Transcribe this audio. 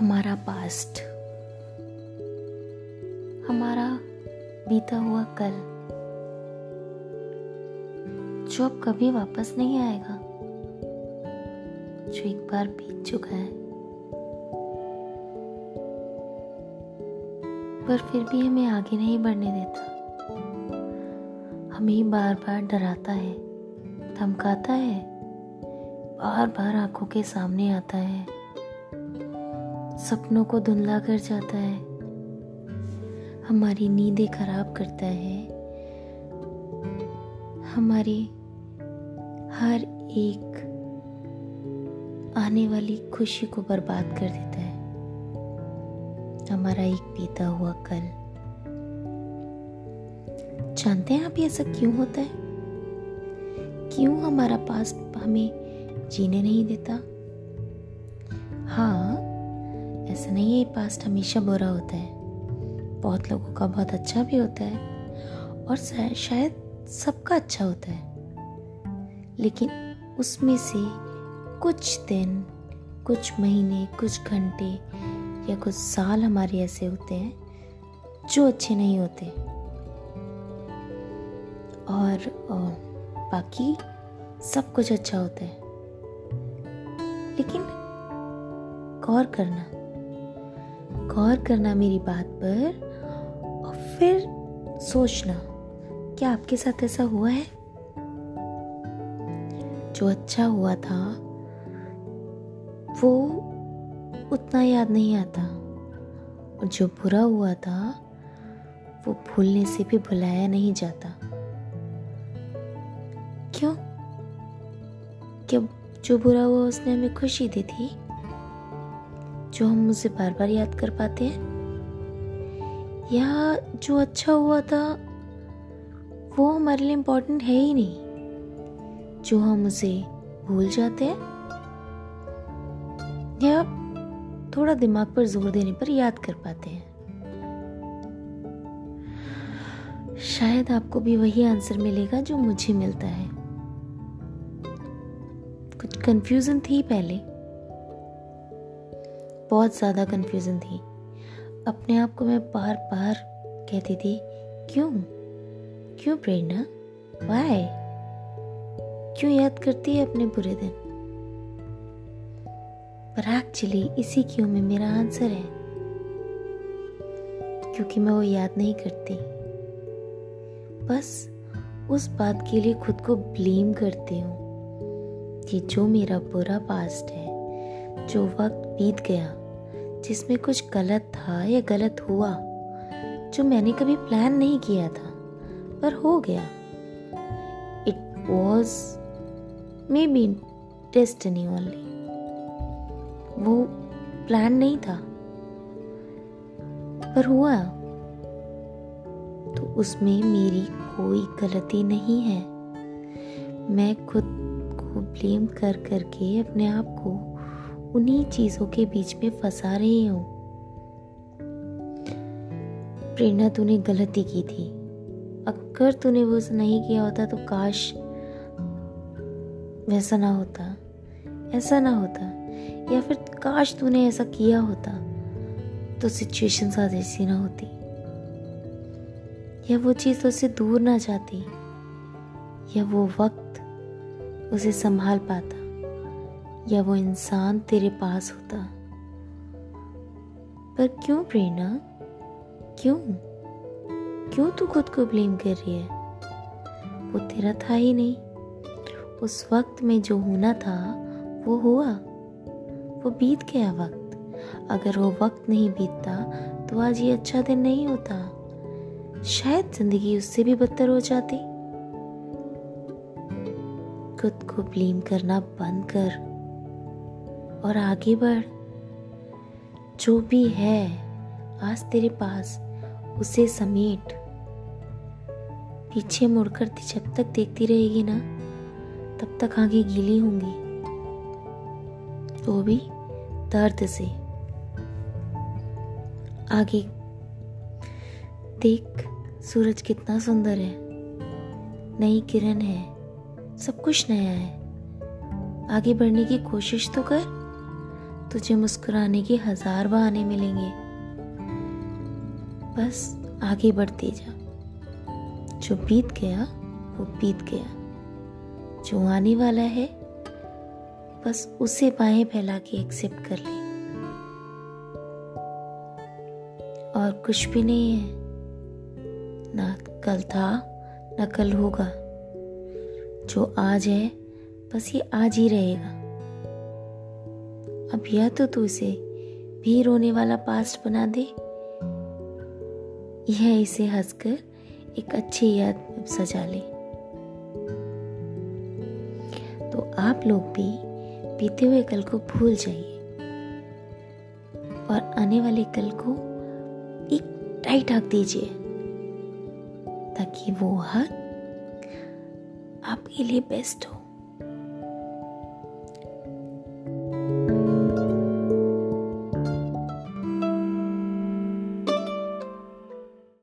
हमारा पास्ट हमारा बीता हुआ कल, जो अब कभी वापस नहीं आएगा, जो एक बार बीत चुका है, पर फिर भी हमें आगे नहीं बढ़ने देता। हमें बार बार डराता है, धमकाता है बार बार आँखों के सामने आता है। सपनों को धुंधला कर जाता है। हमारी नींदें खराब करता है। हमारी हर एक आने वाली खुशी को बर्बाद कर देता है। हमारा एक बीता हुआ कल। जानते हैं आप ऐसा क्यों होता है? क्यों हमारा पास हमें जीने नहीं देता? हाँ ऐसा नहीं है पास्ट हमेशा बुरा होता है। बहुत लोगों का बहुत अच्छा भी होता है और शायद सबका अच्छा होता है। लेकिन उसमें से कुछ दिन, कुछ महीने, कुछ घंटे या कुछ साल हमारे ऐसे होते हैं जो अच्छे नहीं होते। और बाकी सब कुछ अच्छा होता है। लेकिन गौर करना गौर करना मेरी बात पर और फिर सोचना, क्या आपके साथ ऐसा हुआ है? जो अच्छा हुआ था, वो उतना याद नहीं आता। और जो बुरा हुआ था, वो भूलने से भी भुलाया नहीं जाता। क्यों? क्या जो बुरा हुआ उसने हमें खुशी दी थी? जो हम उसे बार बार याद कर पाते हैं? या जो अच्छा हुआ था, वो हमारे लिए इम्पोर्टेंट है ही नहीं, जो हम उसे भूल जाते हैं? या थोड़ा दिमाग पर ज़ोर देने पर याद कर पाते हैं? शायद आपको भी वही आंसर मिलेगा जो मुझे मिलता है। कुछ कंफ्यूजन थी पहले। बहुत ज़्यादा कंफ्यूजन थी। अपने आप को मैं बार बार कहती थी, क्यों? क्यों प्रेरणा? वाई क्यों याद करती है अपने बुरे दिन? पर एक्चुअली इसी क्यों में मेरा आंसर है? क्योंकि मैं वो याद नहीं करती। बस उस बात के लिए खुद को ब्लेम करती हूँ कि जो मेरा बुरा पास्ट है, जो वक्त बीत गया जिसमें कुछ गलत था या गलत हुआ, जो मैंने कभी प्लान नहीं किया था, पर हो गया। It was may be destiny only वो प्लान नहीं था, पर हुआ। तो उसमें मेरी कोई गलती नहीं है। मैं खुद को ब्लेम कर करके अपने आप को उन्हीं चीज़ों के बीच में फंसा रही हो। प्रेरणा तूने गलती की थी। अगर तूने वो नहीं किया होता तो काश वैसा ना होता, ऐसा ना होता, या फिर काश तूने ऐसा किया होता तो सिचुएशन आज ऐसी ना होती। या वो चीज़ उससे दूर ना जाती, या वो वक्त उसे संभाल पाता। या वो इंसान तेरे पास होता। पर क्यों प्रेरणा? क्यों? क्यों तू खुद को ब्लेम कर रही है? वो तेरा था ही नहीं। उस वक्त में जो होना था, वो हुआ। वो बीत गया वक्त। अगर वो वक्त नहीं बीतता तो आज ये अच्छा दिन नहीं होता। शायद ज़िंदगी उससे भी बदतर हो जाती। खुद को ब्लेम करना बंद कर। और आगे बढ़। जो भी है, आज तेरे पास, उसे समेट। पीछे मुड़कर जब तक देखती रहेगी ना, तब तक आगे गीली होंगी। वो भी दर्द से। आगे। देख, सूरज कितना सुंदर है। नई किरण है। सब कुछ नया है। आगे बढ़ने की कोशिश तो कर। तुझे मुस्कुराने के हज़ार बहाने मिलेंगे। बस आगे बढ़ते जा। जो बीत गया, वो बीत गया। जो आने वाला है, बस उसे बाहें फैला के एक्सेप्ट कर ले। और कुछ भी नहीं है। ना कल था, ना कल होगा। जो आज है, बस ये आज ही रहेगा। अब या तो तू इसे भी रोने वाला पास्ट बना दे। यह इसे हंसकर एक अच्छी याद सजा ले। तो आप लोग भी बीते हुए कल को भूल जाइए। और आने वाले कल को एक टाइट हक दीजिए। ताकि वो हक आपके लिए बेस्ट हो।